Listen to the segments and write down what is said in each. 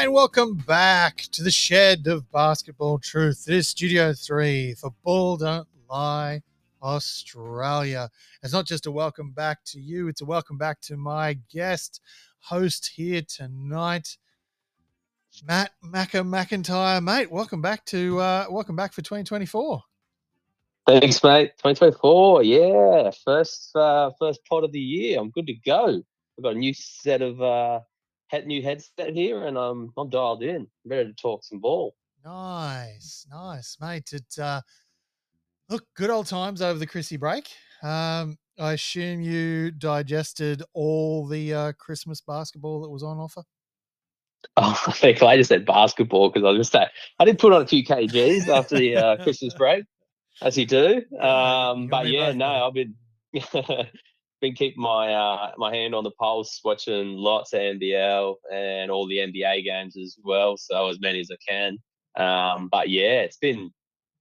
And welcome back to the shed of basketball truth. This is Studio 3 for Ball Don't Lie Australia. It's not just a welcome back to you, it's a welcome back to my guest host here tonight. Matt Macca McIntyre, mate. Welcome back to uh welcome back for 2024. Thanks, mate. 2024, yeah, first uh, first pod of the year. I'm good to go. I've got a new set of uh, head, new headset here, and I'm I'm dialed in, ready to talk some ball. Nice, nice, mate. It uh, look good old times over the Chrissy break. Um, I assume you digested all the uh, Christmas basketball that was on offer. Oh, I think I just said basketball because I was just say I did put on a few kgs after the uh, Christmas break, as you do. Um, but yeah, no, I've been been keeping my uh, my hand on the pulse, watching lots of NBL and all the NBA games as well. So as many as I can. Um, but yeah, it's been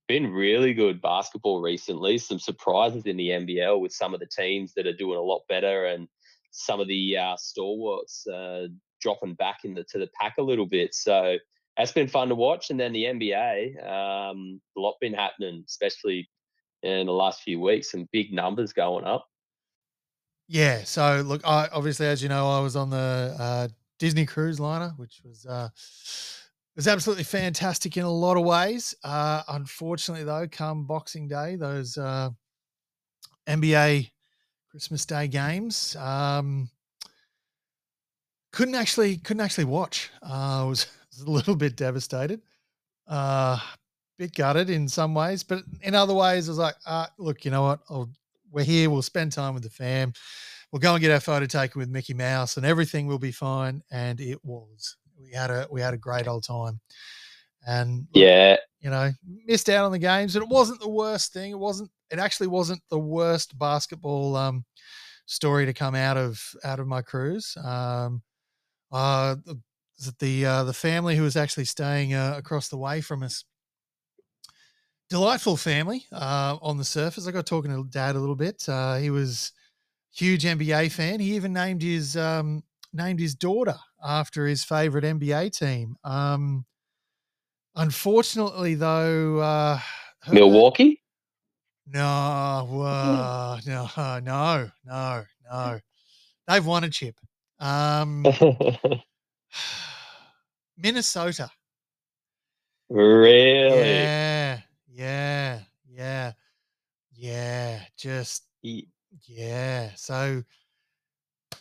been really good basketball recently. Some surprises in the NBL with some of the teams that are doing a lot better, and some of the uh, stalwarts uh, dropping back into the pack a little bit. So that's been fun to watch. And then the NBA, um, a lot been happening, especially in the last few weeks. Some big numbers going up. Yeah. So look, I obviously, as you know, I was on the uh, Disney cruise liner, which was uh, was absolutely fantastic in a lot of ways. Uh, unfortunately, though, come Boxing Day, those uh, NBA Christmas Day games um, couldn't actually couldn't actually watch. Uh, I was, was a little bit devastated, uh, bit gutted in some ways, but in other ways, I was like, uh, look, you know what? I'll, we're here. We'll spend time with the fam. We'll go and get our photo taken with Mickey Mouse, and everything will be fine. And it was. We had a we had a great old time. And yeah, you know, missed out on the games, and it wasn't the worst thing. It wasn't. It actually wasn't the worst basketball um, story to come out of out of my cruise. Um, uh, the uh, the family who was actually staying uh, across the way from us. Delightful family uh, on the surface. I got talking to Dad a little bit. Uh, he was huge NBA fan. He even named his um, named his daughter after his favorite NBA team. Um, unfortunately, though, uh, her, Milwaukee. No, uh, no, no, no, no. They've won a chip. Um, Minnesota. Really? Yeah, yeah, yeah, yeah. Just yeah. So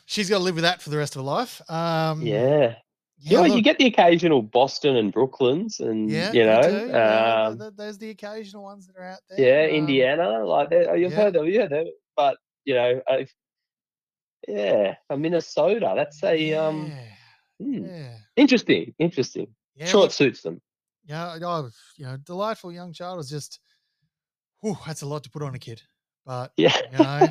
she's got to live with that for the rest of her life. Um, yeah. Yeah, you, know, you get the occasional Boston and Brooklyns, and yeah, you know, do, yeah. Um, there's the occasional ones that are out there. Yeah, um, Indiana, like you've yeah. heard them, yeah, but you know, yeah, a Minnesota. That's a yeah. um, hmm, yeah. interesting, interesting. Yeah, sure, it suits them. Yeah, oh, you know, delightful young child is just, whew, that's a lot to put on a kid. But yeah, you know,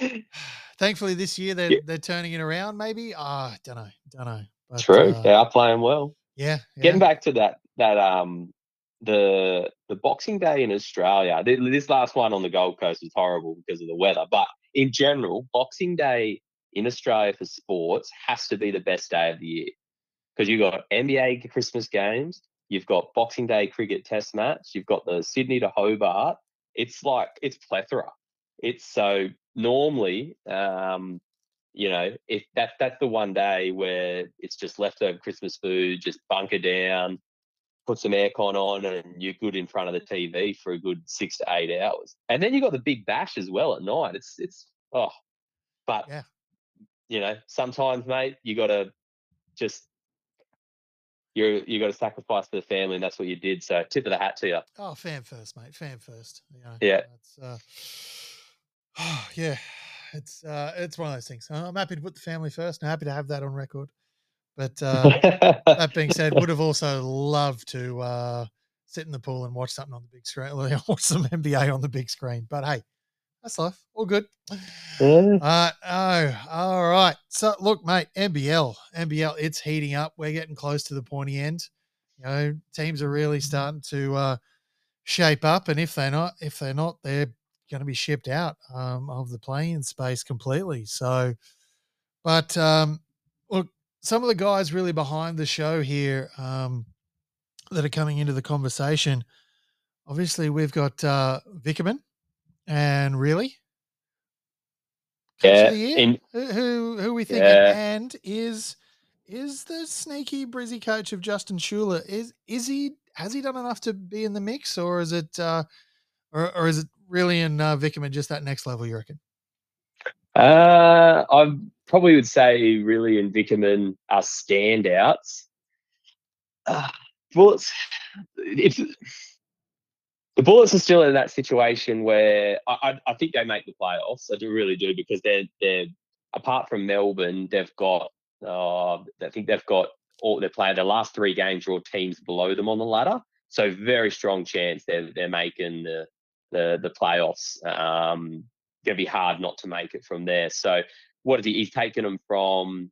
thankfully this year they're yeah. they're turning it around. Maybe ah, uh, don't know, don't know. But, True, uh, they are playing well. Yeah, getting back to that that um the the Boxing Day in Australia. This last one on the Gold Coast was horrible because of the weather, but in general, Boxing Day in Australia for sports has to be the best day of the year because you've got NBA Christmas games, you've got Boxing Day cricket test match, you've got the Sydney to Hobart. It's like it's plethora. It's so normally, um, you know, if that that's the one day where it's just leftover Christmas food, just bunker down, put some aircon on, and you're good in front of the TV for a good six to eight hours. And then you've got the big bash as well at night. It's it's oh, but yeah. you know, sometimes, mate, you got to just you you got to sacrifice for the family, and that's what you did. So, tip of the hat to you. Oh, fan first, mate. Fan first. You know, yeah. Uh, oh, yeah. It's uh, it's one of those things. I'm happy to put the family first, and happy to have that on record. But uh, that being said, would have also loved to uh, sit in the pool and watch something on the big screen, watch some NBA on the big screen. But hey, that's life. All good. Yeah. Uh, oh, all right. So look, mate, NBL, NBL, it's heating up. We're getting close to the pointy end. You know, teams are really starting to uh, shape up, and if they're not, if they're not, they're going to be shipped out um, of the playing space completely. So, but um, look, some of the guys really behind the show here um, that are coming into the conversation. Obviously, we've got uh, Vickerman and Rillie. Yeah, in, who, who who we thinking? Yeah. And is is the sneaky Brizzy coach of Justin Schueller Is is he has he done enough to be in the mix, or is it uh, or, or is it Rillie in uh, Vickerman just that next level? You reckon? Uh, I probably would say Rillie in Vickerman are standouts. Uh, Bullets, if the Bullets are still in that situation where I, I, I think they make the playoffs. I do really do because they're they're apart from Melbourne, they've got uh, I think they've got all they're playing their last three games are all teams below them on the ladder. So very strong chance they're they're making the the the playoffs. Um, gonna be hard not to make it from there. So what is he? He's taken them from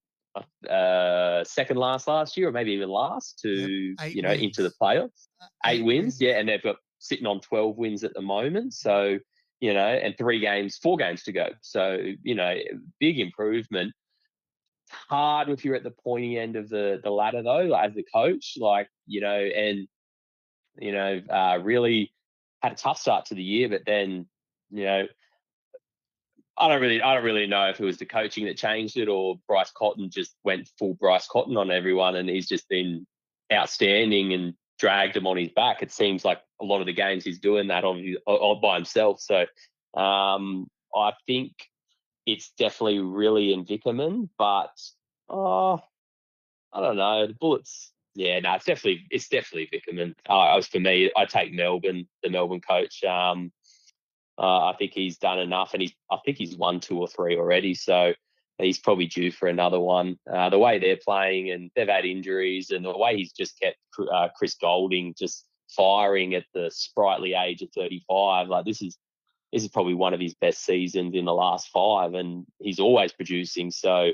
uh, second last last year, or maybe even last, to yep, you know wins. into the playoffs. Uh, eight, eight wins, wins, yeah, and they've got sitting on twelve wins at the moment. So you know, and three games, four games to go. So you know, big improvement. hard if you're at the pointy end of the the ladder though, as the coach, like you know, and you know, uh, really had a tough start to the year, but then you know I don't really, I don't really know if it was the coaching that changed it or Bryce Cotton just went full Bryce Cotton on everyone, and he's just been outstanding and dragged him on his back. It seems like a lot of the games he's doing that on, on by himself. So um, I think it's definitely Rillie in Vickerman, but oh, I don't know. The Bullets, yeah, no, it's definitely it's definitely Vickerman. Uh, as for me, I take Melbourne, the Melbourne coach. Um, uh, I think he's done enough, and he's I think he's won two or three already. So he's probably due for another one. Uh, the way they're playing, and they've had injuries, and the way he's just kept uh, Chris Golding just firing at the sprightly age of 35. Like this is this is probably one of his best seasons in the last five, and he's always producing. So,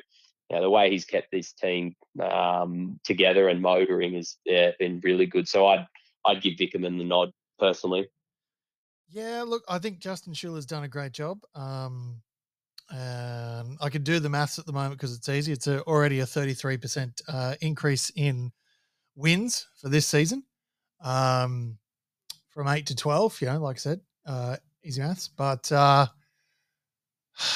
the way he's kept this team um, together and motoring has yeah, been really good. So I'd I'd give Vickerman the nod personally. Yeah, look, I think Justin Schueller's done a great job. Um, and I can do the maths at the moment because it's easy. It's a, already a 33% uh, increase in wins for this season um, from 8 to 12, you know, like I said, uh, easy maths. But uh,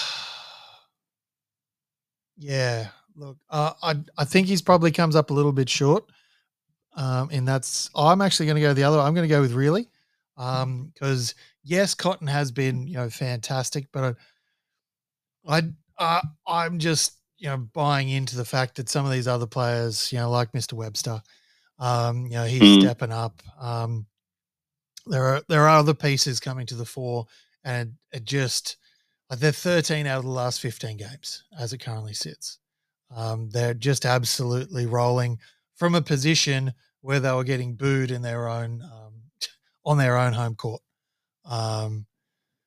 yeah, look, uh, I, I think he's probably comes up a little bit short. Um, and that's, I'm actually going to go the other, way. I'm going to go with Rillie because um, yes, Cotton has been you know fantastic, but I, I uh, I'm just you know buying into the fact that some of these other players, you know, like Mr. Webster, um, you know, he's mm. stepping up. Um, there are there are other pieces coming to the fore, and it, it just like they're 13 out of the last 15 games as it currently sits. Um, they're just absolutely rolling from a position where they were getting booed in their own um, on their own home court. Um,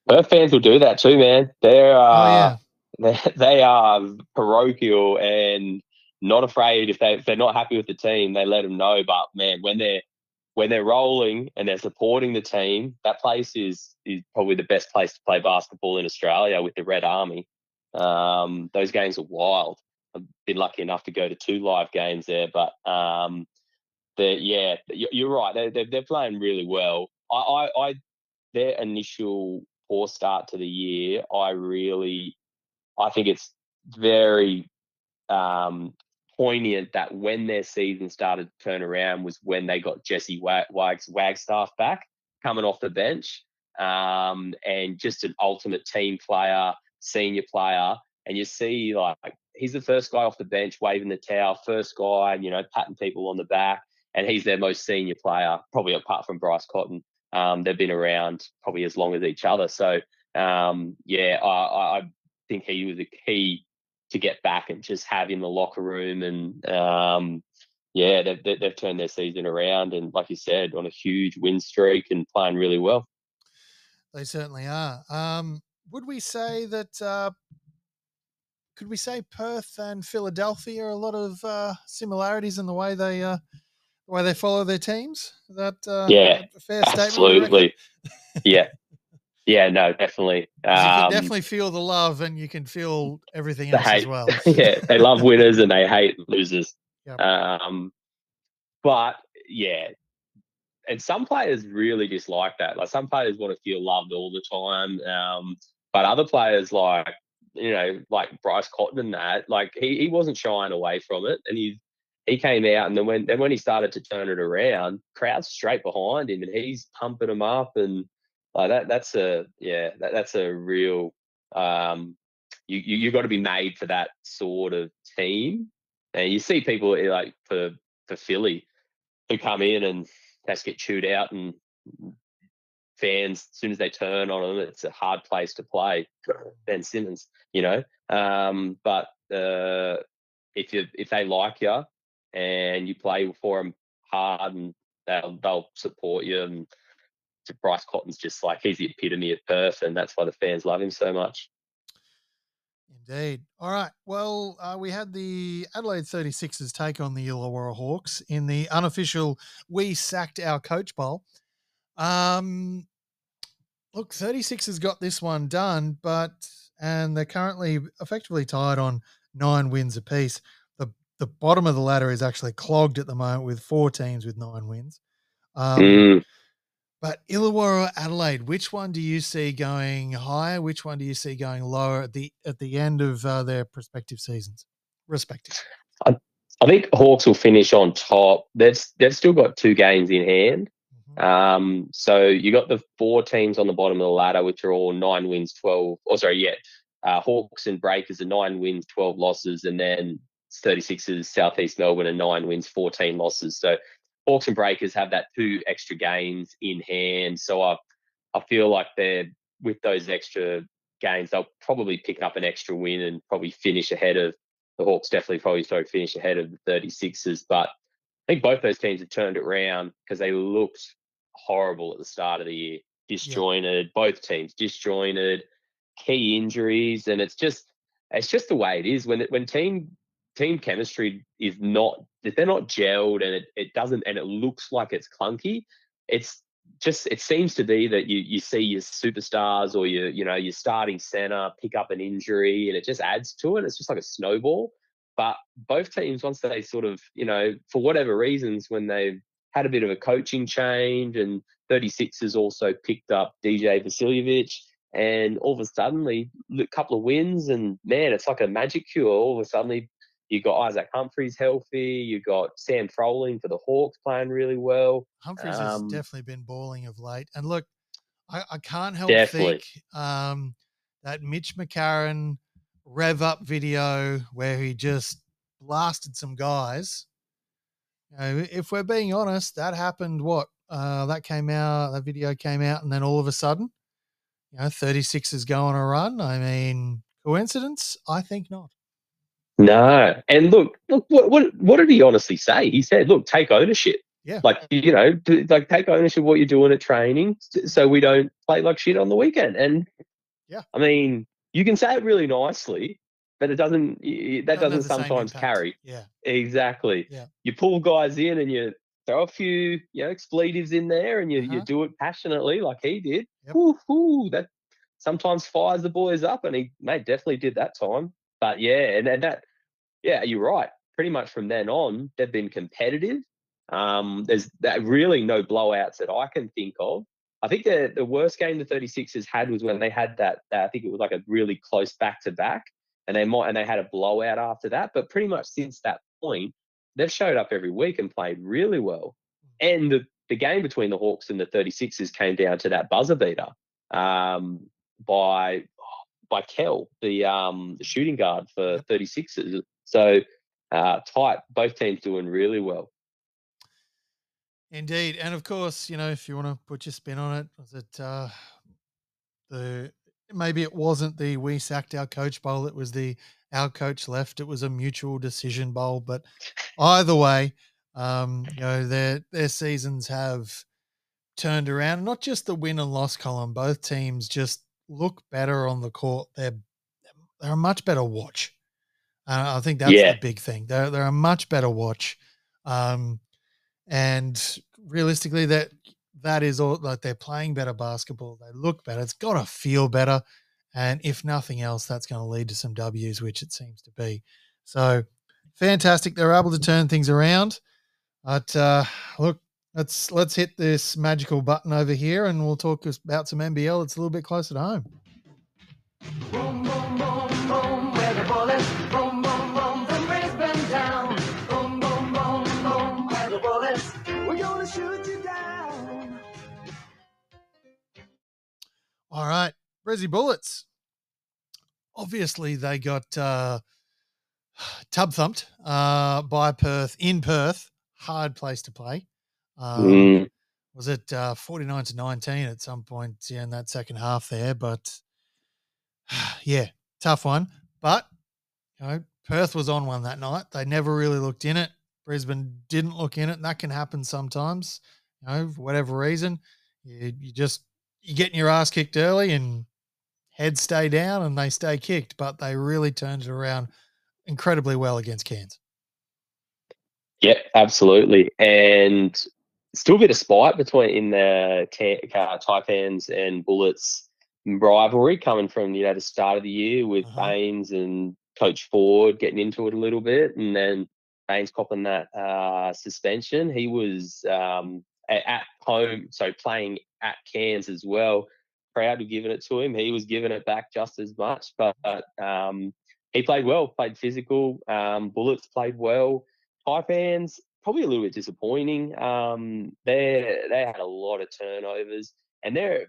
Her fans will do that too, man. They're uh, oh, yeah. they, are parochial and not afraid if they if they're not happy with the team, they let them know. But man, when they're when they're rolling and they're supporting the team, that place is is probably the best place to play basketball in Australia with the Red Army. Um, those games are wild. I've been lucky enough to go to two live games there, but um, yeah, you're right. They're, they're, they're playing really well. I, I, I, their initial poor start to the year, I really, I think it's very um, poignant that when their season started to turn around was when they got Jesse Wag, Wags, Wagstaff back coming off the bench, um, and just an ultimate team player, senior player, and you see like he's the first guy off the bench waving the towel, first guy, you know, patting people on the back and he's their most senior player, probably apart from Bryce Cotton. Um, they've been around probably as long as each other. So um, yeah, I, I, think he was the key to get back and just have in the locker room. And um, yeah, they've, they've turned their season around and, like you said, on a huge win streak and playing really well. They certainly are. Um, would we say that? Uh, could we say Perth and Philadelphia are a lot of uh, similarities in the way they uh, the way they follow their teams. Is that uh, yeah, fair statement? Absolutely. yeah. Yeah, no, definitely. you can Um, definitely feel the love, and you can feel everything else as well. yeah, they love winners and they hate losers. Yep. Um, but yeah, and some players really dislike that. Like some players want to feel loved all the time. Um, but other players like you know, like Bryce Cotton and that, like he, he wasn't shying away from it, and he he came out, and then when then when he started to turn it around, crowds straight behind him, and he's pumping them up, and like that that's a yeah that, that's a real um you you you got to be made for that sort of team, and you see people eh, like for for Philly who come in and just get chewed out and fans as soon as they turn on them it's a hard place to play ben simmons you know? Um but uh if you if they like you and you play for them hard and they'll they'll support you and Bryce Cotton's just like he's the epitome of Perth, and that's why the fans love him so much. Indeed. All right. Well, uh, we had the Adelaide 36ers take on the Illawarra Hawks in the unofficial We Sacked Our Coach Bowl. Um, look, 36ers got this one done, but, and they're currently effectively tied on nine wins apiece. The, the bottom of the ladder is actually clogged at the moment with four teams with nine wins. Um, Mm. But Illawarra, Adelaide, which one do you see going higher? Which one do you see going lower at the at the end of uh, their prospective seasons, respective? I think Hawks will finish on top. They've they've still got two games in hand. Mhm. Um, so you got the four teams on the bottom of the ladder, which are all nine wins, twelve. Or sorry, yeah, uh, Hawks and Breakers are nine wins, twelve losses, and then 36ers, Southeast Melbourne, are nine wins, fourteen losses. So Hawks and Breakers have that two extra games in hand. So I I feel like they're with those extra games, they'll probably pick up an extra win and probably finish ahead of the Hawks. Definitely probably sorry finish ahead of the 36ers, but I think both those teams have turned it around because they looked horrible at the start of the year, disjointed. Both teams disjointed, key injuries, and it's just it's just the way it is when when team team chemistry is not if they're not gelled and it, it doesn't and it looks like it's clunky. It's just it seems to be that you you see your superstars or your you know your starting center pick up an injury and it just adds to it. It's just like a snowball. But both teams, once they sort of, you know, for whatever reasons, when they've had a bit of a coaching change and 36 has also picked up DJ Vasiljevic and all of a sudden a couple of wins and man, it's like a magic cure. All of a sudden you got Isaac Humphreys healthy, you got Sam Froling for the Hawks playing really well. Humphreys Um, has definitely been balling of late. And look, I, I can't help Definitely. think um, that Mitch McCarron rev up video where he just blasted some guys. You know, if we're being honest, that happened. What uh, that came out, that video came out, and then all of a sudden, you know, 36 is going a run. I mean, coincidence? I think not. No, and look, look, what, what, what did he honestly say? He said, "Look, take ownership. Yeah. Like you know, like take ownership of what you're doing at training, so we don't play like shit on the weekend." And Yeah. I mean, you can say it really nicely, but it doesn't. That Doesn't doesn't sometimes carry Yeah. exactly. Yeah. You pull guys in and you throw a few, you know, expletives in there, and you you Uh-huh. do it passionately, like he did. Yep. Woo, that sometimes fires the boys up, and he mate definitely did that time. But yeah, and, and that yeah, you're right. Pretty much from then on, they've been competitive. Um, there's that really no blowouts that I can think of. I think the the worst game the 36ers had was when they had that, that I think it was like a really close back to back, and they might and they had a blowout after that. But pretty much since that point, they've showed up every week and played really well. And the the game between the Hawks and the 36ers came down to that buzzer beater um, by by Kell, the um, the shooting guard for 36ers. So uh, tight, both teams doing really well. Indeed, and of course, you know, if you want to put your spin on it, was it uh, the maybe it wasn't the we sacked our coach bowl; it was the our coach left. It was a mutual decision bowl, but either way, um, you know, their their seasons have turned around. Not just the win and loss column; both teams just look better on the court. They're they're a much better watch. Uh, I think that's Yeah. the big thing. They're they're a much better watch. Um, and realistically, that that is all like they're playing better basketball. They look better. It's got to feel better. And if nothing else, that's going to lead to some W's, which it seems to be. So fantastic. They're able to turn things around. But uh, look, let's let's hit this magical button over here, and we'll talk about some NBL. It's a little bit closer to home. Boom, boom, boom, All right, Brizzy Bullets. Obviously, they got uh, tub thumped uh, by Perth in Perth. Hard place to play. Um, mm. Was it uh, 49 to 19 at some point yeah, in that second half there? But yeah, tough one. But you know, Perth was on one that night. They never really looked in it. Brisbane didn't look in it, and that can happen sometimes. You know, for whatever reason, you, you just you're getting your ass kicked early and heads stay down and they stay kicked, but they really turned it around incredibly well against Cairns. Yeah, absolutely. And still a bit of spite between in the uh, Taipans and Bullets rivalry coming from you know the start of the year with uh-huh. Baynes and Coach Forde getting into it a little bit, and then Baynes copping that uh, suspension. He was um, at home, so playing at Cairns as well. Proud to giving it to him. He was giving it back just as much, but um, he played well, played physical. Um, Bullets played well. Taipans probably a little bit disappointing. Um, they they had a lot of turnovers, and they're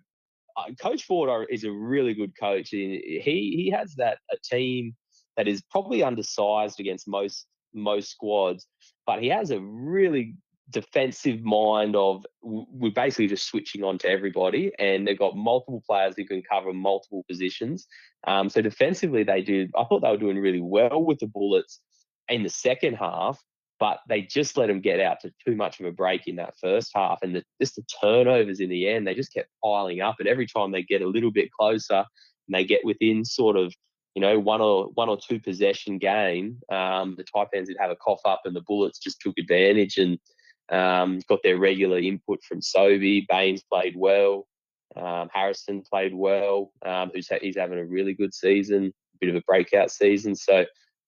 uh, Coach Forde is a really good coach. He he has that a team that is probably undersized against most most squads, but he has a really defensive mind of we're basically just switching on to everybody and they've got multiple players who can cover multiple positions um, so defensively they did i thought they were doing really well with the bullets in the second half but they just let them get out to too much of a break in that first half and the, just the turnovers in the end they just kept piling up and every time they get a little bit closer and they get within sort of you know, one or one or two possession game, um, the Taipans would have a cough up, and the Bullets just took advantage and um, got their regular input from Sobey. Baynes played well. Um, Harrison played well. Um, who's ha- he's having a really good season, a bit of a breakout season. So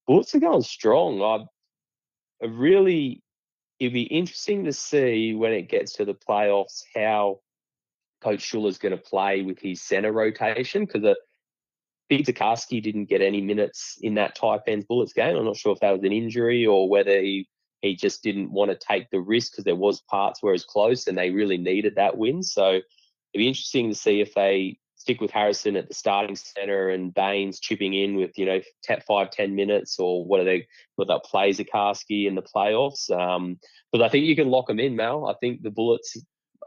Bullets are going strong. I, Uh, really, it'd be interesting to see when it gets to the playoffs how Coach Schueller's going to play with his center rotation because Big uh, Zakarski didn't get any minutes in that Taipans Bullets game. I'm not sure if that was an injury or whether he he just didn't want to take the risk because there was parts where it was close and they really needed that win. So it'd be interesting to see if they stick with Harrison at the starting center and Baynes chipping in with, you know, five, 10 minutes or what are they, what that plays Zakarski in the playoffs. Um, but I think you can lock them in, Mal. I think the Bullets,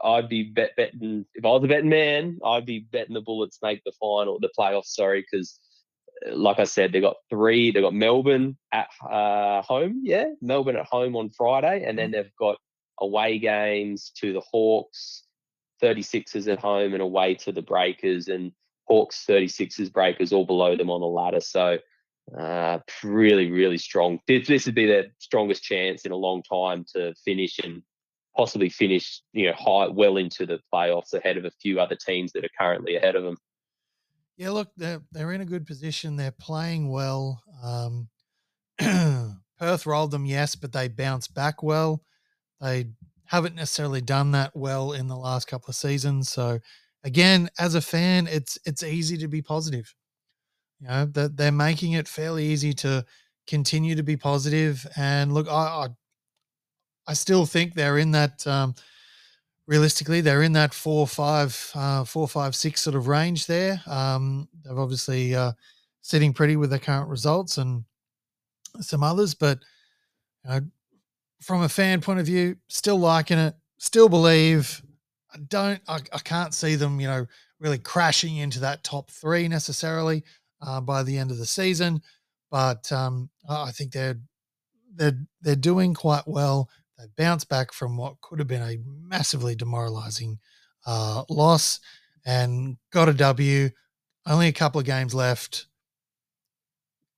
I'd be bet, betting, if I was a betting man, I'd be betting the Bullets make the final, the playoffs, sorry, because like I said, they got three. They got Melbourne at uh, home, yeah, Melbourne at home on Friday, and then mm-hmm. they've got away games to the Hawks, 36ers at home, and away to the Breakers, and Hawks 36ers Breakers all below them on the ladder. So uh, really, really strong. This, this would be their strongest chance in a long time to finish and possibly finish, you know, high well into the playoffs ahead of a few other teams that are currently ahead of them. Yeah, look, they're they're in a good position. They're playing well. Um, Perth rolled them, yes, but they bounced back well. They haven't necessarily done that well in the last couple of seasons. So, again, as a fan, it's it's easy to be positive. You know that they're making it fairly easy to continue to be positive. And look, I I, I still think they're in that. Um, realistically, they're in that four, five, uh, four, five, six sort of range there. Um, they've obviously uh, sitting pretty with their current results and some others, but you know, from a fan point of view, still liking it, still believe. I don't, I, I can't see them, you know, really crashing into that top three necessarily uh, by the end of the season, but um, I think they're they're they're doing quite well. They bounced back from what could have been a massively demoralizing uh, loss and got a W. Only a couple of games left.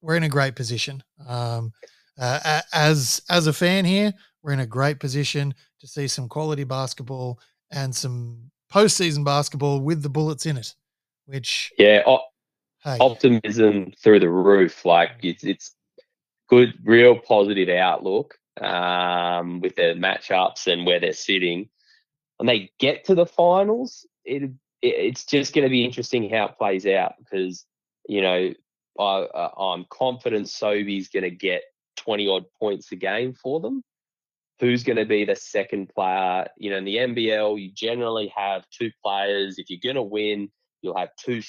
We're in a great position. Um, uh, as as a fan here, we're in a great position to see some quality basketball and some postseason basketball with the Bullets in it. Which yeah, op- hey. optimism through the roof. Like it's it's good, real positive outlook um, with their matchups and where they're sitting. When they get to the finals, it, it it's just going to be interesting how it plays out because you know I, I'm confident Sobey's going to get 20 odd points a game for them. Who's going to be the second player? You know, in the NBL, you generally have two players. If you're going to win, you'll have two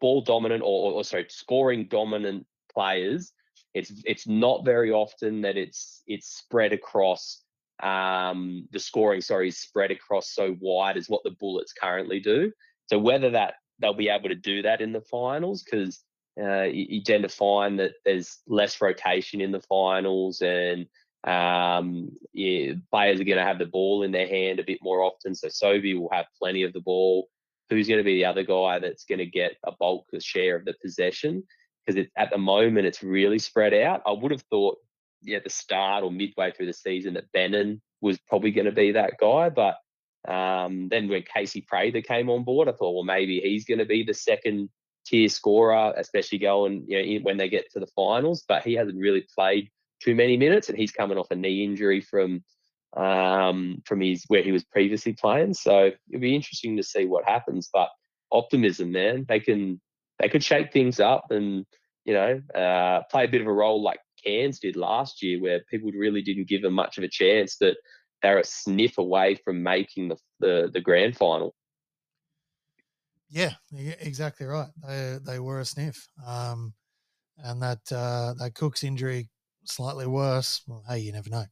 ball dominant or, or, sorry, scoring dominant players. It's it's not very often that it's it's spread across um, the scoring. Sorry, is spread across so wide as what the Bullets currently do. So whether that they'll be able to do that in the finals because uh, you, you, tend to find that there's less rotation in the finals and um, yeah, players are going to have the ball in their hand a bit more often. So Sobey will have plenty of the ball. Who's going to be the other guy that's going to get a bulk share of the possession? Because at the moment it's really spread out. I would have thought yeah, the start or midway through the season that Benon was probably going to be that guy, but um, then when Casey Prather came on board, I thought, well, maybe he's going to be the second tier scorer, especially going you know when they get to the finals. But he hasn't really played too many minutes, and he's coming off a knee injury from um, from his where he was previously playing. So it'll be interesting to see what happens. But optimism, man, they can they could shake things up and you know uh, play a bit of a role like Cairns did last year, where people really didn't give them much of a chance. That they're a sniff away from making the the, the grand final. Yeah, exactly right. They they were a sniff, um, and that uh, that Cook's injury slightly worse. Well, hey, you never know.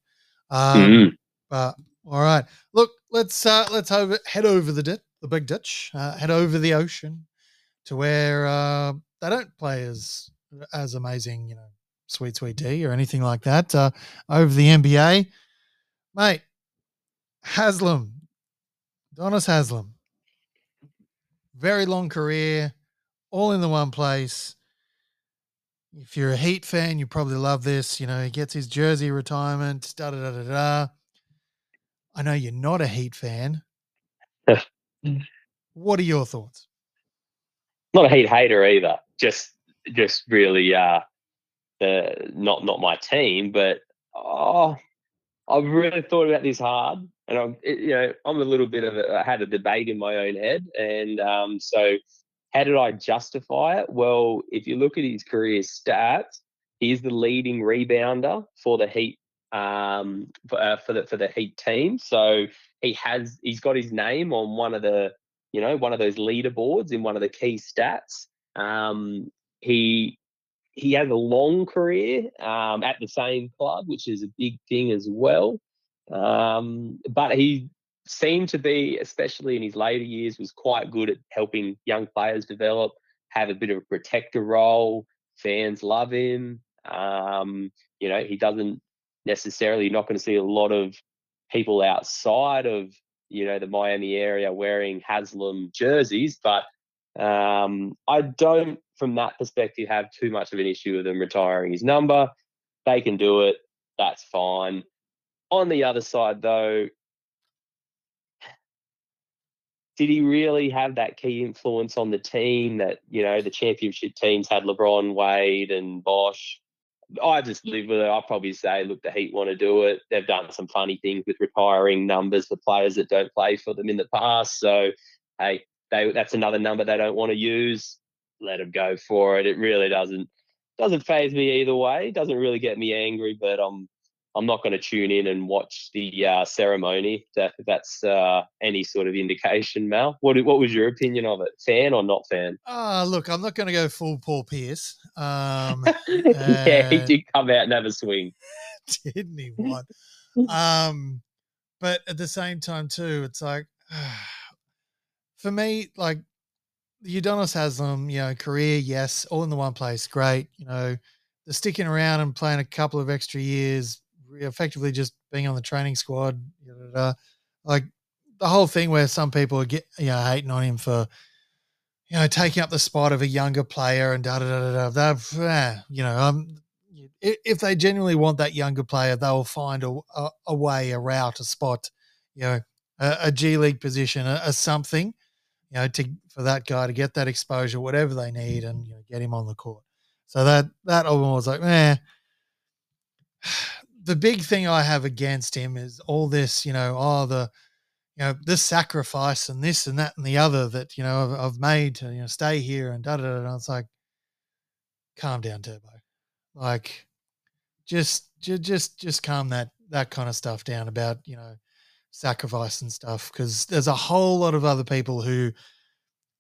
Um, mm-hmm. But all right, look, let's uh, let's over, head over the dit, the big ditch, uh, head over the ocean to where uh, they don't play as as amazing, you know, sweet sweet tea or anything like that. Uh, over the NBA, mate, Haslem, Donis Haslem very long career, all in the one place. If you're a Heat fan, you probably love this. You know, he gets his jersey retirement, da da da da da. I know you're not a Heat fan. what are your thoughts? Not a Heat hater either. Just, just really, uh, uh, not not my team, but oh, I've really thought about this hard, and I'm you know I'm a little bit of a, I had a debate in my own head, and um, so how did I justify it? Well, if you look at his career stats, he's the leading rebounder for the Heat um, for, uh, for the for the Heat team. So he has he's got his name on one of the you know one of those leaderboards in one of the key stats. Um, he he has a long career um, at the same club, which is a big thing as well. Um, but he seemed to be, especially in his later years, was quite good at helping young players develop, have a bit of a protector role. Fans love him. Um, you know, he doesn't necessarily, not going to see a lot of people outside of, you know, the Miami area wearing Haslem jerseys, but um, I don't, from that perspective, have too much of an issue with them retiring his number. They can do it. That's fine. On the other side, though, did he really have that key influence on the team that, you know, the championship teams had LeBron, Wade, and Bosh? I just live with it. I'll probably say, look, the Heat want to do it. They've done some funny things with retiring numbers for players that don't play for them in the past. So, hey, they that's another number they don't want to use. Let them go for it. It really doesn't doesn't phase me either way. It Doesn't really get me angry, but I'm I'm not going to tune in and watch the uh, ceremony. That that's uh, any sort of indication, Mal. What what was your opinion of it? Fan or not fan? Uh look, I'm not going to go full Paul Pierce. Um, yeah, he did come out and have a swing, didn't he? What? um, but at the same time, too, it's like for me, like the has them, you know, career, yes, all in the one place, great. You know, the sticking around and playing a couple of extra years, effectively just being on the training squad, like the whole thing where some people are get you know hating on him for you know taking up the spot of a younger player and da da da da da. Eh, you know, um, if they genuinely want that younger player, they'll find a, a, a way, a route, a spot, you know, a, a G League position, a, a, something, you know, to for that guy to get that exposure, whatever they need, and mm-hmm. you know, get him on the court. So that that album was like, man. The big thing I have against him is all this, you know, oh the, you know, this sacrifice and this and that and the other that you know I've, I've made to you know stay here and da da da. da. It's like, calm down, Turbo. Like, just just just just calm that that kind of stuff down about you know sacrifice and stuff because there's a whole lot of other people who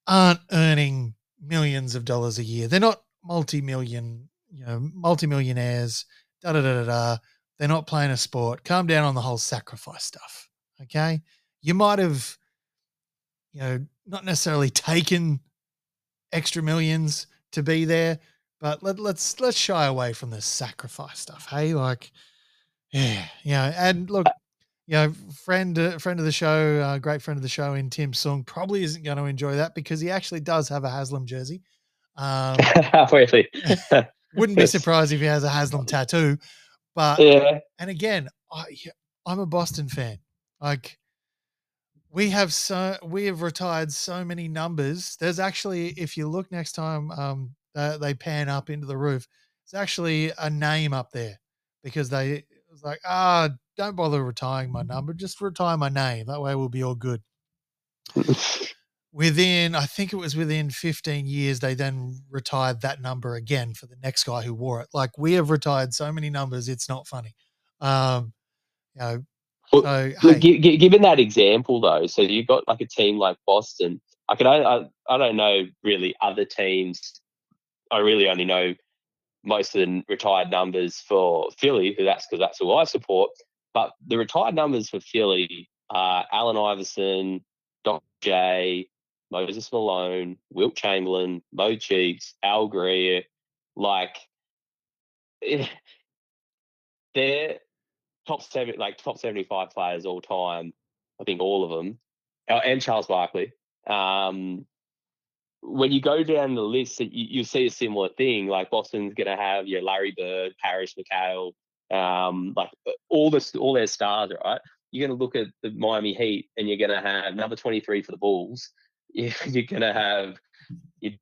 aren't earning millions of dollars a year. They're not multi-million, you know, multi-millionaires. Da da da da da. They're not playing a sport. Calm down on the whole sacrifice stuff. Okay, you might have, you know, not necessarily taken extra millions to be there, but let, let's let's shy away from the sacrifice stuff. Hey, like, yeah, yeah, and look, you know, friend uh, friend of the show, uh, great friend of the show in Tim Sung probably isn't going to enjoy that because he actually does have a Haslem jersey. Um, really? wouldn't be surprised if he has a Haslem tattoo. But yeah, and again, I, I'm a Boston fan. Like we have so we have retired so many numbers. There's actually, if you look next time, um, uh, they pan up into the roof. It's actually a name up there because they it was like, ah, don't bother retiring my number, just retire my name. That way we'll be all good. within, I think it was within 15 years, they then retired that number again for the next guy who wore it. Like we have retired so many numbers, it's not funny. Um, you know, so, hey. given that example though, so you've got like a team like Boston. I can I, I don't know really other teams. I really only know most of the retired numbers for Philly. That's because that's who I support. But the retired numbers for Philly are Allen Iverson, Doc J, Moses Malone, Wilt Chamberlain, Mo Cheeks, Al Greer. Like, they're top seven, like top seventy-five players all time. I think all of them, uh, and Charles Barkley. Um, when you go down the list, you, you see a similar thing. Like Boston's going to have your Larry Bird, Parish McHale, um, like uh, all the all their stars, right? You're going to look at the Miami Heat, and you're going to have number 23 for the Bulls. You're going to have, you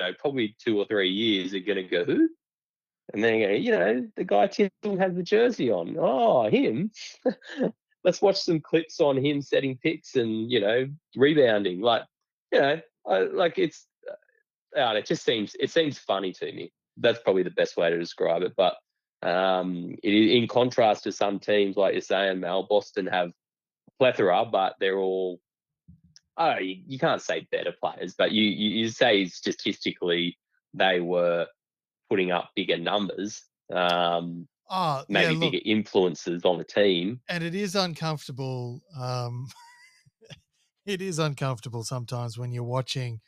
know, probably two or three years. You're going to go who? And then you, go, you know, the guy still has the jersey on. Oh, him. Let's watch some clips on him setting picks and you know rebounding. Like, you know, I, like it's. Uh, it just seems it seems funny to me. That's probably the best way to describe it. But um, it, in contrast to some teams, like you're saying, Mal, Boston have plethora, but they're all, oh, you, you can't say better players, but you, you, you say statistically they were putting up bigger numbers. Um, oh, maybe yeah, bigger influences on the team. And it is uncomfortable. Um, it is uncomfortable sometimes when you're watching,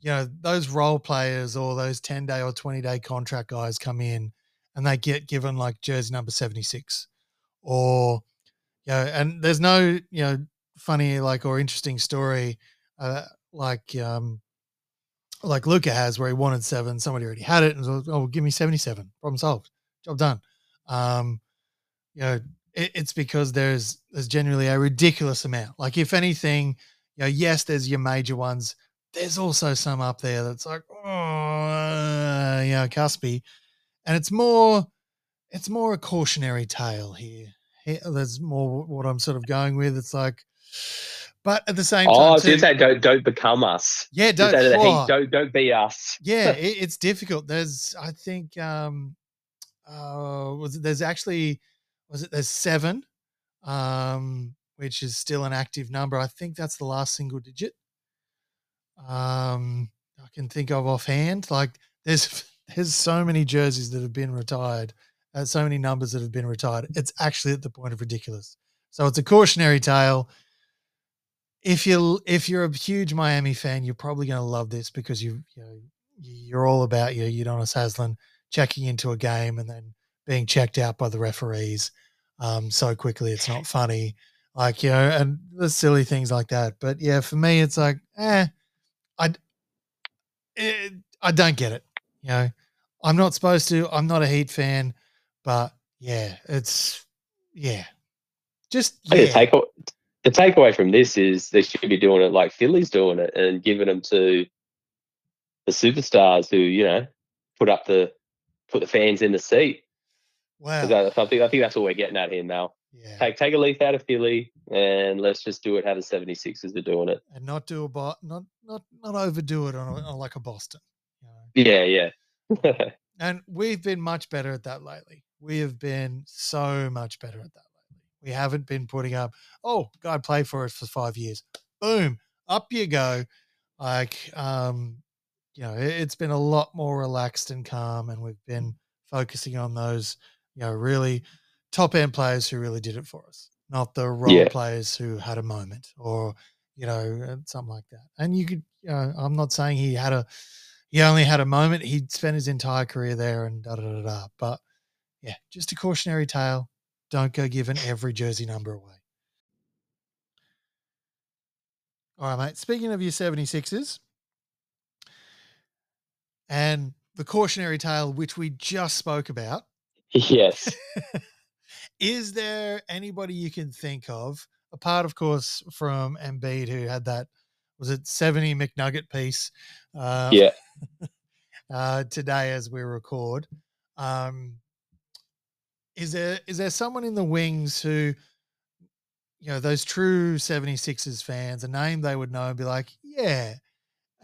you know, those role players or those 10 day or 20 day contract guys come in and they get given like jersey number 76 or you know and there's no you know funny like or interesting story uh, like um like Luka has where he wanted seven somebody already had it and was, oh give me 77 problem solved job done. Um you know it, it's because there's there's generally a ridiculous amount. Like if anything you know yes there's your major ones. There's also some up there that's like oh uh, you know cuspy and it's more it's more a cautionary tale here. here there's more what I'm sort of going with. It's like, but at the same time, oh, so say don't don't become us. Yeah, don't oh, don't don't be us. yeah, it, it's difficult. There's I think um, uh, was it, there's actually was it there's seven, um, which is still an active number. I think that's the last single digit. Um, I can think of offhand. Like there's there's so many jerseys that have been retired, uh, so many numbers that have been retired. It's actually at the point of ridiculous. So it's a cautionary tale. If you if you're a huge Miami fan, you're probably going to love this because you you know you're all about your Udonis Haslem checking into a game and then being checked out by the referees um, so quickly it's not funny. Like you know, and the silly things like that. But yeah, for me, it's like, eh, I, it, eh, I don't get it. You know, I'm not supposed to. I'm not a Heat fan, but yeah, it's yeah. Just yeah. take the takeaway from this is they should be doing it like Philly's doing it and giving them to the superstars who you know put up the put the fans in the seat. Wow. I think I think that's what we're getting at here now. Yeah. Take take a leaf out of Philly and let's just do it how the 76ers are doing it. And not do a bo- not not not overdo it on, a, on like a Boston. Yeah, yeah. and we've been much better at that lately. We have been so much better at that lately. We haven't been putting up, oh, guy play for us for five years. Boom, up you go. Like, um, you know, it, it's been a lot more relaxed and calm, and we've been focusing on those, you know, really top end players who really did it for us, not the role yeah. players who had a moment or you know uh, something like that. And you could, you know, I'm not saying he had a, he only had a moment. He'd spent his entire career there and da da da da. But yeah, just a cautionary tale. Don't go giving every jersey number away. All right, mate. Speaking of your 76ers and the cautionary tale, which we just spoke about. Yes. Is there anybody you can think of, apart, of course, from Embiid, who had that, was it 70 McNugget piece? Uh, yeah. uh, today, as we record. Um, is there is there someone in the wings who, you know, those true 76ers fans, a name they would know and be like, yeah,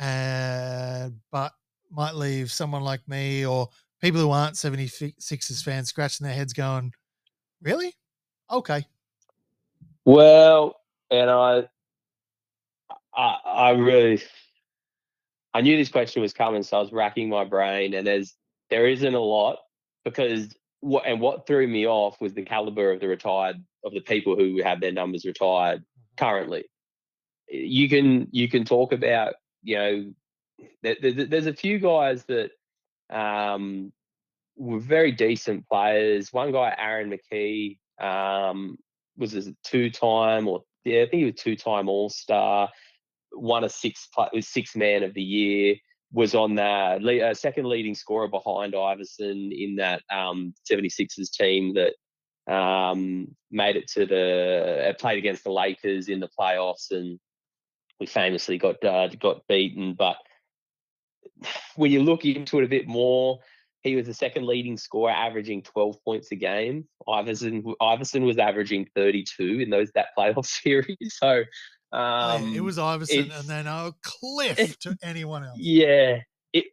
uh, but might leave someone like me or people who aren't 76ers fans scratching their heads going, Really? Okay. Well, and I, I, I really, I knew this question was coming, so I was racking my brain, and there's there isn't a lot because what and what threw me off was the caliber of the retired of the people who have their numbers retired mm-hmm. currently. You can you can talk about you know there, there, there's a few guys that um, were very decent players. One guy, Aaron McKie, um, was a two-time or yeah, I think he was two-time All-Star. Won a six was six man of the year. Was on the uh, second leading scorer behind Iverson in that um, 76ers team that um, made it to the uh, played against the Lakers in the playoffs and we famously got uh, got beaten. But when you look into it a bit more, he was the second leading scorer, averaging 12 points a game. Iverson Iverson was averaging 32 in those that playoff series. So um, it was Iverson and then a cliff to anyone else. Yeah, it,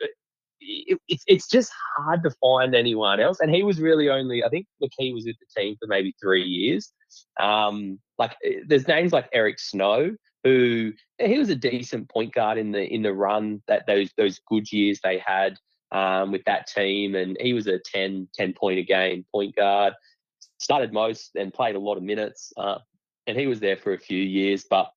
it, it, it's just hard to find anyone else. And he was really only, I think McKie was with the team for maybe three years. Um, like eh, there's names like Eric Snow, who he was a decent point guard in the in the run that those those good years they had um, with that team. And he was a 10, 10 point a game point guard. Started most and played a lot of minutes. Uh, and he was there for a few years, but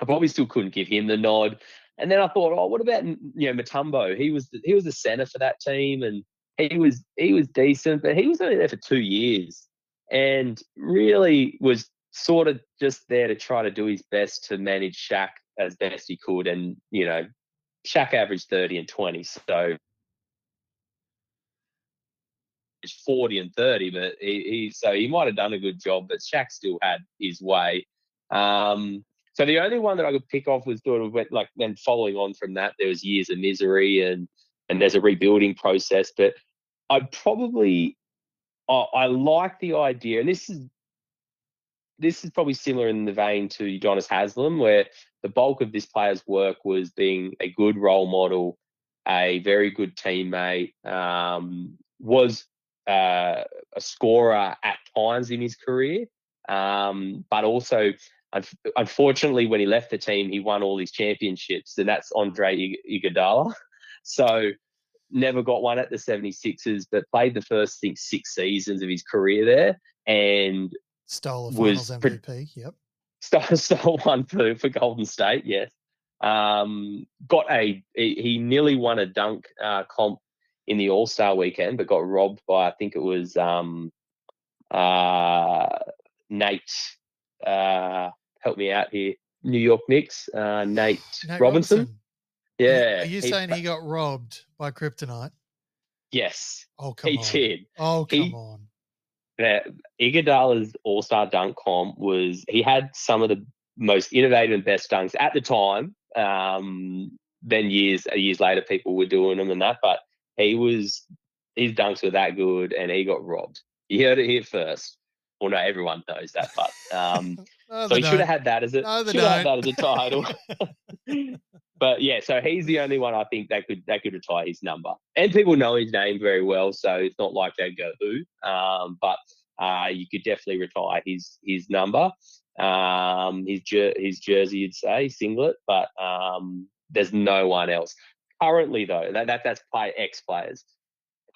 I probably still couldn't give him the nod. And then I thought, oh, what about you know Mutombo? He was the, he was the center for that team, and he was he was decent, but he was only there for two years, and really was sort of just there to try to do his best to manage Shaq as best he could. And you know, Shaq averaged thirty and twenty, so it's 40 and 30, but he, he, so he might have done a good job, but Shaq still had his way. Um, so the only one that I could pick off was sort of went like then following on from that, there was years of misery and and there's a rebuilding process. But I'd probably I, I like the idea, and this is this is probably similar in the vein to Udonis Haslem, where the bulk of this player's work was being a good role model, a very good teammate, um, was uh, a scorer at times in his career, um, but also unfortunately when he left the team, he won all his championships, and that's Andre Iguodala. So never got one at the 76ers, but played the first think six seasons of his career there, and stole a Finals MVP. Pre- yep, stole, stole one for for Golden State. Yes. Um, got a he nearly won a dunk uh, comp in the All Star weekend, but got robbed by I think it was um, uh, Nate. Uh, help me out here. New York Knicks. Uh, Nate, Nate Robinson. Robinson. Yeah. Are you saying he got robbed by kryptonite? Yes. Oh come he on. Did. Oh come he, on. that Iguodala's All Star dunk comp was he had some of the most innovative and best dunks at the time. Um, then years years later, people were doing them and that, but he was his dunks were that good, and he got robbed. You heard it here first. Well, no, everyone knows that, but um, No, so he should have had that as a No, should have had that as a title. but yeah, so he's the only one I think that could that could retire his number. And people know his name very well, so it's not like they go who. Um, but uh, you could definitely retire his his number, um, his jer- his jersey, you'd say singlet. But um, there's no one else currently though. That, that that's play ex players.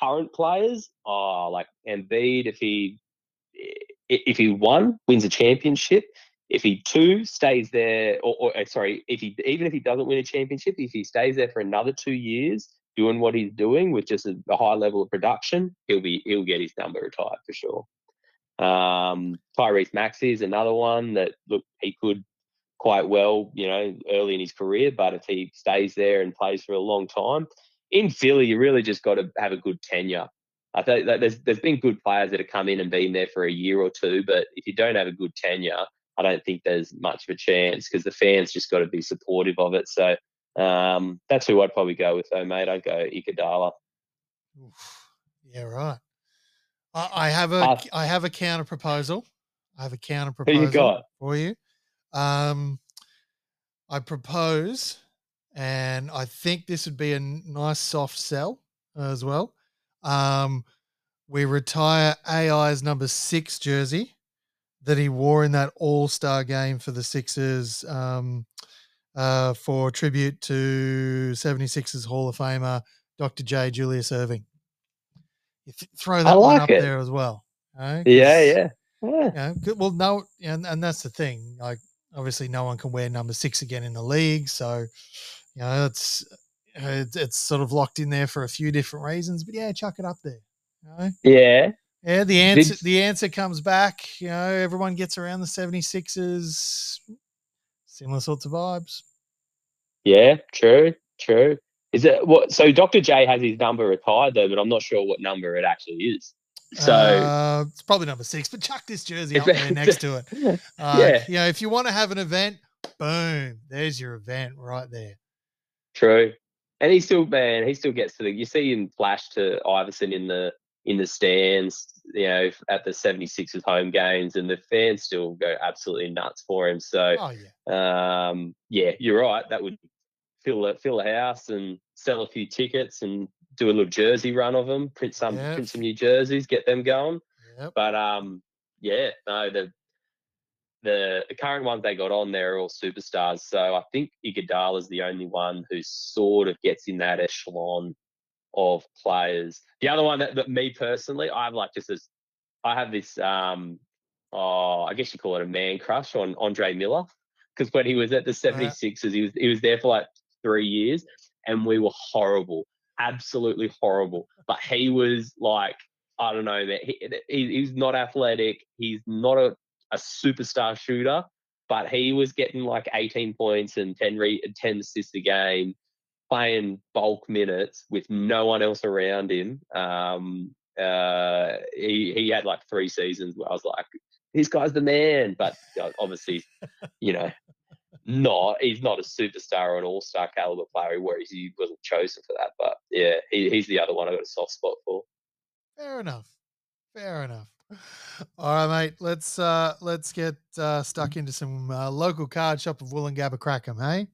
Current players are like Embiid if he if he one wins a championship if he two stays there, or, or uh, sorry, if he even if he doesn't win a championship, if he stays there for another two years doing what he's doing with just a, a high level of production, he'll be he'll get his number retired for sure. Um, Tyrese Maxey is another one that look he could quite well, you know, early in his career, but if he stays there and plays for a long time, in Philly, you really just got to have a good tenure. I think that there's there's been good players that have come in and been there for a year or two, but if you don't have a good tenure, I don't think there's much of a chance because the fans just got to be supportive of it. So um, that's who I'd probably go with, though, mate. I'd go Iguodala. Yeah, right. I, I have a Uh, I have a counter proposal. I have a counter Who you proposal got? for you. Um, I propose, and I think this would be a nice soft sell as well. Um, we retire AI's number six jersey that he wore in that All Star game for the Sixers um, uh, for tribute to 76ers Hall of Famer Dr. J. Julius Erving. You th- throw that one up it. there as well. eh? Yeah, yeah. Yeah. you know, well, no, and, and that's the thing. Like, obviously, no one can wear number six again in the league. So, you know, it's, it's, it's sort of locked in there for a few different reasons. But yeah, chuck it up there. You know? Yeah. Yeah, the answer Did- the answer comes back. You know, everyone gets around the 76ers. Similar sorts of vibes. Yeah, true, true. Is it what? So Dr. J has his number retired though, but I'm not sure what number it actually is. So uh, it's probably number six, but chuck this jersey up there next to it. Uh, Yeah. You know, if you want to have an event, boom, there's your event right there. true. And he still, man, he still gets to the. You see him flash to Iverson in the in the stands, you know, at the 76ers home games, and the fans still go absolutely nuts for him. So Oh yeah. um, yeah, you're right. That would fill a fill a house and sell a few tickets and do a little jersey run of them. Print some Yeah. print some new jerseys, get them going. Yep. But um, yeah, no, the the the current ones they got on there are all superstars. So I think Iguodala is the only one who sort of gets in that echelon of players. The other one that, that me personally, I have like just as I have this um oh I guess you call it a man crush on Andre Miller. Because when he was at the 76ers, he was he was there for like three years and we were horrible. Absolutely horrible. But he was like, I don't know, man. He, he, he's not athletic. He's not a, a superstar shooter, but he was getting like 18 points and 10, re, 10 assists a game, playing bulk minutes with no one else around him. Um, uh, he, he had like three seasons where I was like, this guy's the man. But uh, obviously, you know, not he's not a superstar or an all-star caliber player. Where he wasn't chosen for that. But yeah, he, he's the other one I've got a soft spot for. Fair enough. Fair enough. All right, mate. Let's uh let's get uh stuck into some uh, local card shop of Woolloongabba Crackem, hey?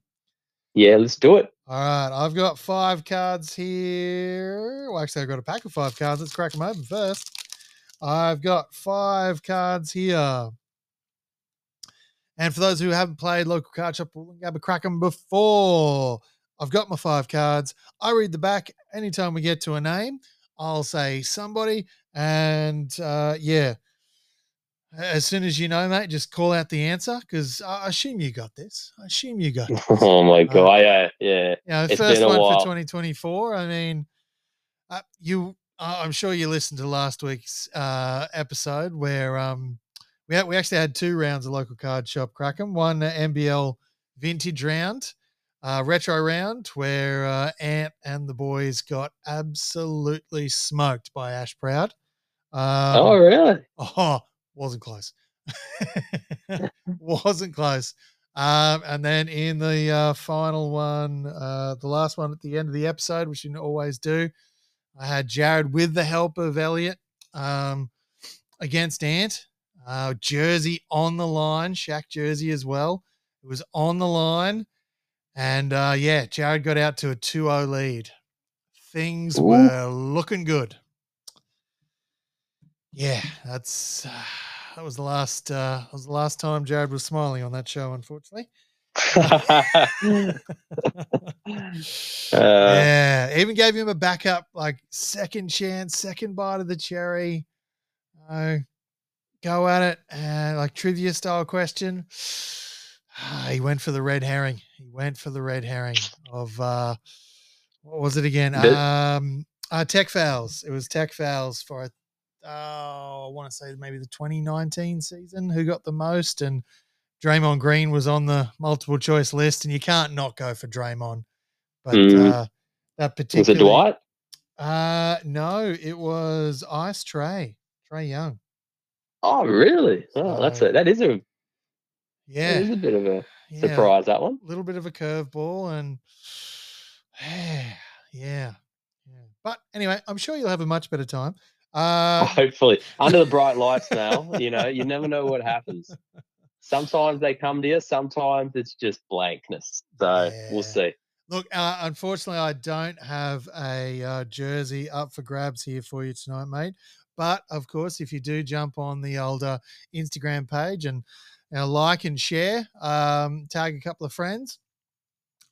Yeah, let's do it. All right, I've got five cards here. Well, actually, I've got a pack of five cards. Let's crack them open first. I've got five cards here. And for those who haven't played local card shop Woolloongabba Crackem before, I've got my five cards. I read the back. Anytime we get to a name, I'll say somebody. And uh, yeah, as soon as you know, mate, just call out the answer because I assume you got this. I assume you got it. Oh my god, yeah, yeah. You know, first one while. for 2024. I mean, uh, you, uh, I'm sure you listened to last week's uh, episode where um, we had, we actually had two rounds of local card shop Crackem. One uh, NBL vintage round, uh, retro round, where uh, Ant and the boys got absolutely smoked by Ash Proud. oh, Um, really? oh, wasn't close. wasn't close. Um, and then in the uh, final one, uh, the last one at the end of the episode, which you always do, I had Jared with the help of Elliot um, against Ant. Uh, jersey on the line, Shaq jersey as well. It was on the line. And uh, yeah, Jared got out to a 2 0 lead. Things Ooh. were looking good. Yeah, that's uh, that was the last uh, was the last time Jared was smiling on that show, unfortunately. Uh, yeah, even gave him a backup, like second chance, second bite of the cherry. Uh, go at it, and like trivia style question. Ah, he went for the red herring. He went for the red herring of uh, what was it again? Um, uh, Tech Fouls. It was Tech Fouls for oh, I want to say maybe the 2019 season. Who got the most? And Draymond Green was on the multiple choice list, and you can't not go for Draymond. But Mm. uh, that particular was it Dwight? uh, no, it was Ice Trae, Trae Young. Oh, really? Oh, that's So- it. That is a Yeah, is a bit of a yeah, surprise. That one. A little bit of a curveball, and yeah, yeah. But anyway, I'm sure you'll have a much better time. Uh, Hopefully, under the bright lights now. You know, you never know what happens. Sometimes they come to you. Sometimes it's just blankness. So Yeah. we'll see. Look, uh, unfortunately, I don't have a uh, jersey up for grabs here for you tonight, mate. But of course, if you do jump on the older Instagram page and you know, like and share, um, tag a couple of friends.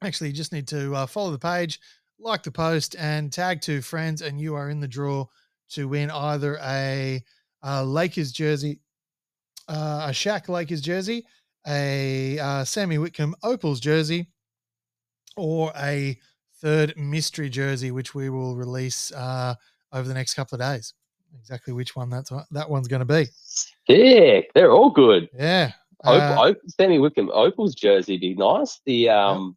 Actually, you just need to uh, follow the page, like the post, and tag two friends, and you are in the draw to win either a, uh Lakers jersey, uh, a Shaq Lakers jersey, a uh, Sammy Whitcomb Opals jersey, or a third mystery jersey, which we will release uh, over the next couple of days. Exactly which one that's that one's going to be. Sick. They're all good. Yeah. Uh, Op- Sammy Whitcomb Opal's jersey be nice. The um,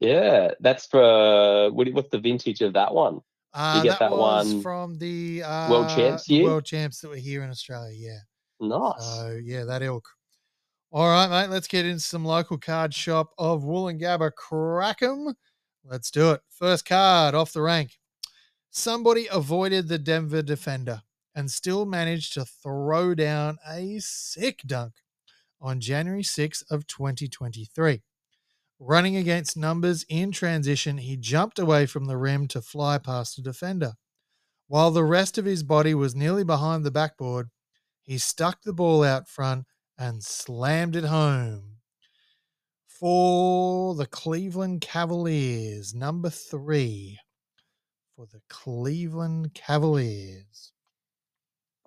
yeah, that's for what, what's the vintage of that one? uh, get that, that one from the uh, World Champs year? World Champs that were here in Australia. Yeah. Nice. So yeah, that ilk. All right, mate. Let's get into some local card shop of Woolloongabba. Crack 'em. Let's do it. First card off the rank. Somebody avoided the Denver defender and still managed to throw down a sick dunk on January 6th of 2023. Running against numbers in transition, he jumped away from the rim to fly past a defender. While the rest of his body was nearly behind the backboard, he stuck the ball out front and slammed it home. For the Cleveland Cavaliers, number three. For the Cleveland Cavaliers.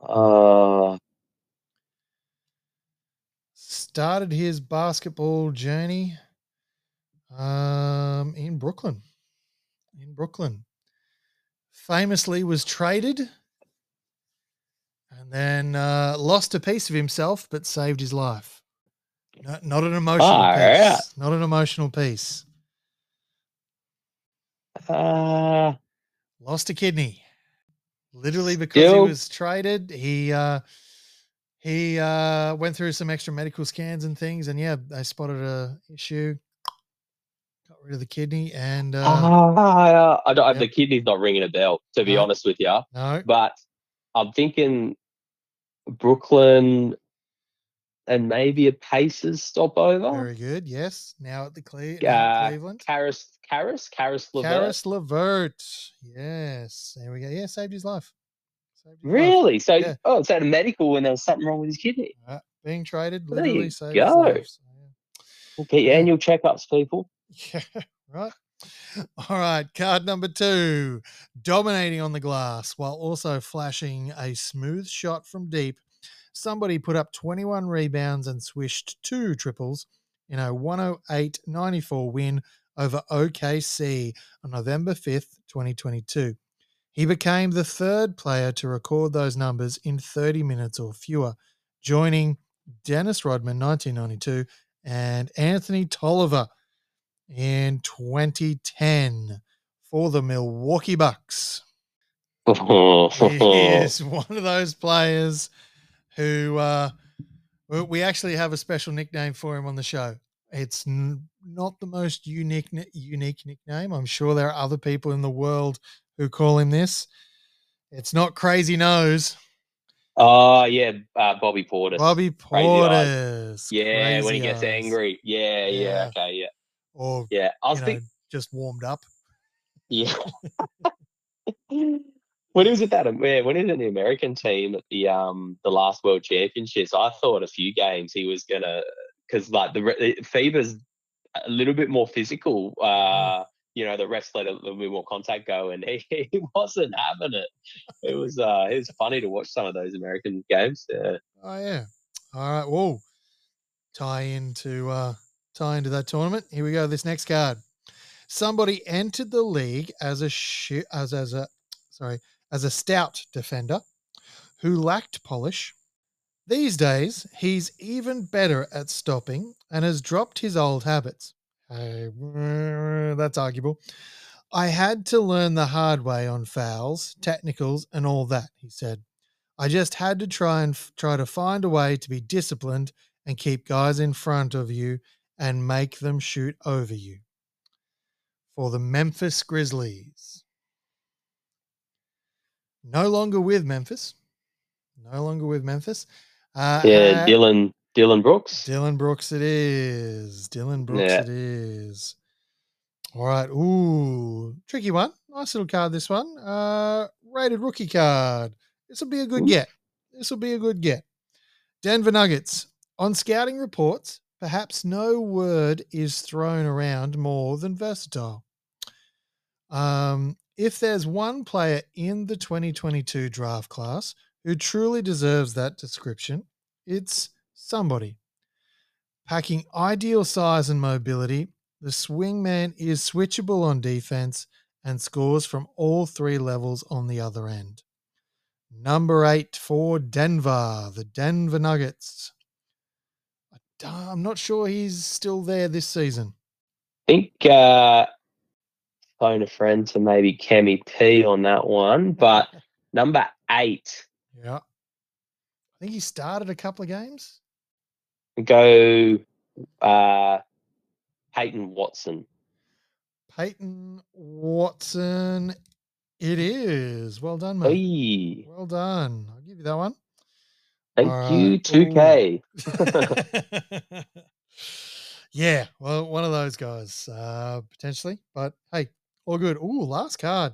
Uh, Started his basketball journey um, in Brooklyn. In Brooklyn. Famously was traded and then uh, lost a piece of himself, but saved his life. No, not an emotional Far piece. out. Not an emotional piece. uh, Lost a kidney. Literally because he was traded. He uh he uh went through some extra medical scans and things, and yeah, they spotted a issue. Got rid of the kidney and uh uh, I don't, Yep. the kidney's not ringing a bell, to be No. honest with you. no. But I'm thinking Brooklyn and maybe a Pacers stopover. Very good. Yes. Now at the Cle- Uh, Cleveland. Caris, Caris, Caris LeVert. Caris LeVert. Yes. There we go. Yeah, saved his life. Saved his life. Really? So, Yeah. oh, it's at a medical when there was something wrong with his kidney. Right. Being traded There literally you saved go. So, yeah. Get your Yeah. annual checkups, people. Yeah, right. All right, card number two. Dominating on the glass while also flashing a smooth shot from deep. Somebody put up 21 rebounds and swished two triples in a 108 94 win over OKC on November 5th, 2022. He became the third player to record those numbers in 30 minutes or fewer, joining Dennis Rodman, 1992, and Anthony Tolliver in 2010 for the Milwaukee Bucks. he is one of those players who uh, we actually have a special nickname for him on the show. It's n- not the most unique unique nickname. I'm sure there are other people in the world who call him this. It's not Crazy Nose. Oh yeah, uh, Bobby Portis. Bobby Portis. Yeah, when he gets eyes. angry. Yeah, yeah, yeah, okay, yeah. Or yeah, I was think just warmed up. Yeah. when he was at that, yeah, when he was in the American team at the um the last World Championships, I thought a few games he was gonna because like the FIBA's a little bit more physical. Mm. Uh, you know, the rest let a little bit more contact go, and he, he wasn't having it. It was uh, it was funny to watch some of those American games. Yeah. Oh yeah. All right. Whoa. Tie into uh, tie into that tournament. Here we go. This next card. Somebody entered the league as a sh- as as a sorry as a stout defender who lacked polish. These days, he's even better at stopping and has dropped his old habits. Uh, that's arguable. I had to learn the hard way on fouls, technicals, and all that, he said. I just had to try and f- try to find a way to be disciplined and keep guys in front of you and make them shoot over you. For the Memphis Grizzlies. No longer with Memphis. No longer with Memphis. Uh, yeah, uh, Dillon Brooks. Dillon Brooks, it is. Dillon Brooks, yeah. it is. All right. Ooh, tricky one. Nice little card. This one. Uh, rated rookie card. This will be a good Ooh. get. This will be a good get. Denver Nuggets. On scouting reports, perhaps no word is thrown around more than versatile. Um, if there's one player in the 2022 draft class who truly deserves that description, it's somebody. Packing ideal size and mobility, the swingman is switchable on defense and scores from all three levels on the other end. Number eight for Denver, the Denver Nuggets. I'm not sure he's still there this season. I think uh, phone a friend to maybe Kemi P on that one, but number eight. Yeah. I think he started a couple of games go uh, Peyton Watson. Peyton Watson. It is. Well done, mate. Hey. Well done. I'll give you that one. Thank All you, right. 2K. yeah, well, one of those guys, uh, potentially. But hey, all good. Ooh, last card.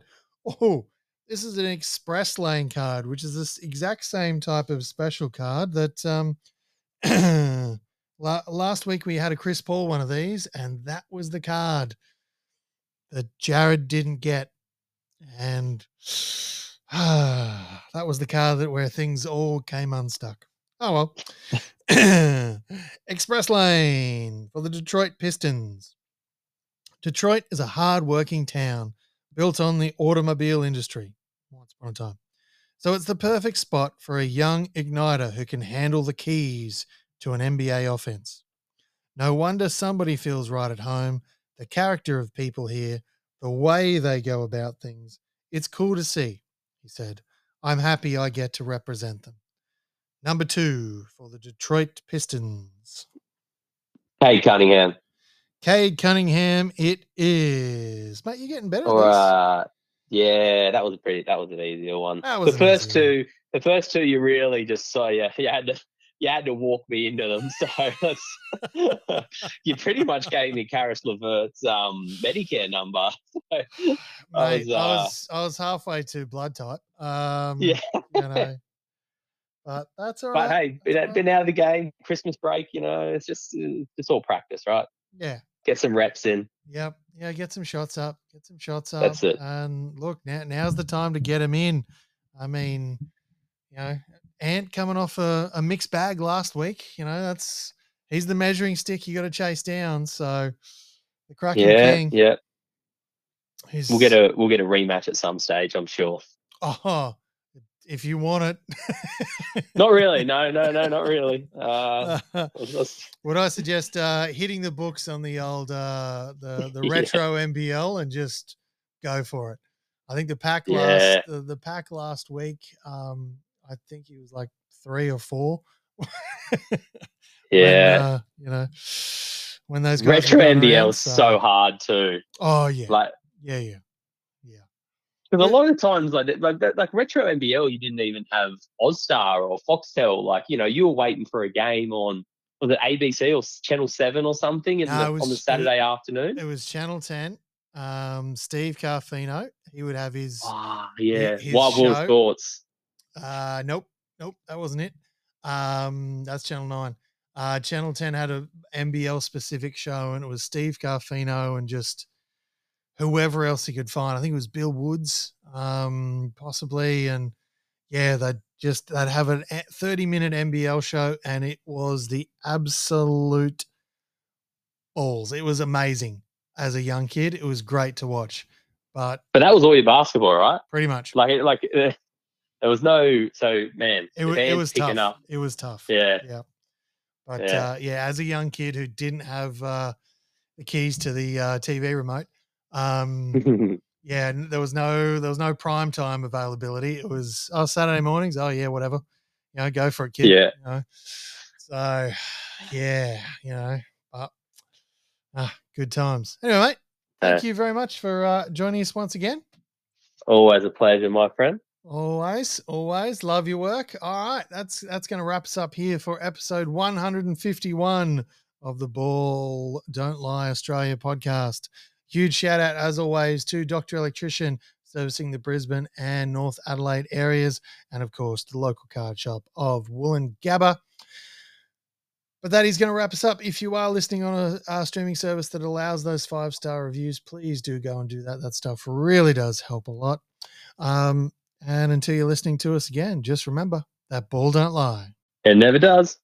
Oh, this is an express lane card, which is this exact same type of special card that um, last week we had a Chris Paul one of these, and that was the card that Jared didn't get, and that was the card that where things all came unstuck. Oh well. Express Lane for the Detroit Pistons. Detroit is a hard-working town built on the automobile industry once upon a time. So it's the perfect spot for a young igniter who can handle the keys to an NBA offense. No wonder somebody feels right at home. The character of people here, the way they go about things, it's cool to see, he said. I'm happy I get to represent them. Number two for the Detroit Pistons. Cade Cunningham. Cade Cunningham, it is. Mate, you're getting better. Or, uh, yeah, that was a pretty. That was an easier one. the first two, one. the first two, you really just saw. Yeah, you had to, you had to walk me into them. So you pretty much gave me Caris LeVert's um, Medicare number. So Mate, I, was, uh, I was I was halfway to blood type. Um, yeah, you know, but that's all right. But hey, been, right. been out of the game, Christmas break. You know, it's just uh, it's all practice, right? Yeah, get some reps in. Yep. Yeah, get some shots up. Get some shots up. That's it. And look, now now's the time to get him in. I mean, you know, Ant coming off a, a mixed bag last week. You know, that's he's the measuring stick you got to chase down. So the Kraken yeah, King. Yeah. We'll get a we'll get a rematch at some stage, I'm sure. Oh, if you want it. not really. No, no, no, not really. Uh, Would I suggest uh, hitting the books on the old uh, the the retro yeah. NBL and just go for it? I think the pack Yeah. last the, the pack last week. Um, I think he was like three or four. Yeah. when, uh, you know, when those guys Retro NBL is so hard too. Oh yeah, Like, yeah, yeah, yeah. Because a lot of times, like, like, like retro NBL, you didn't even have Austar or Foxtel. Like, you know, you were waiting for a game on was it ABC or Channel Seven or something in No, the, it on was- the it- Saturday afternoon. It was Channel Ten. Um, Steve Carfino. He would have his. Ah, yeah, his Wild show- Uh, nope, nope, that wasn't it. Um, that's Channel Nine. Uh, Channel Ten had a NBL specific show, and it was Steve Carfino and just whoever else he could find. I think it was Bill Woods, um, possibly, and yeah, they'd just they'd have a thirty minute NBL show, and it was the absolute balls. It was amazing as a young kid. It was great to watch, but But that was all your basketball, right? pretty much Like, like uh, there was no. So man, it, wa- it was tough. up. It was tough. Yeah, yeah. But Yeah. Uh, yeah, as a young kid who didn't have uh, the keys to the uh, TV remote, um, yeah, there was no there was no prime time availability. It was oh Saturday mornings. Oh yeah, whatever. You know, go for it, kid. Yeah. You know? So yeah, you know, but ah, good times. Anyway, mate, thank Uh, you very much for uh, joining us once again. always a pleasure, my friend. Always, always love your work. All right, that's that's going to wrap us up here for episode 151 of the Ball Don't Lie Australia podcast. Huge shout out, as always, to Dr. Electrician servicing the Brisbane and North Adelaide areas, and of course, the local card shop of Woolloongabba. But that is going to wrap us up. If you are listening on a, a streaming service that allows those five star reviews, please do go and do that. That stuff really does help a lot. Um, and until you're listening to us again, just remember that ball don't lie. It never does.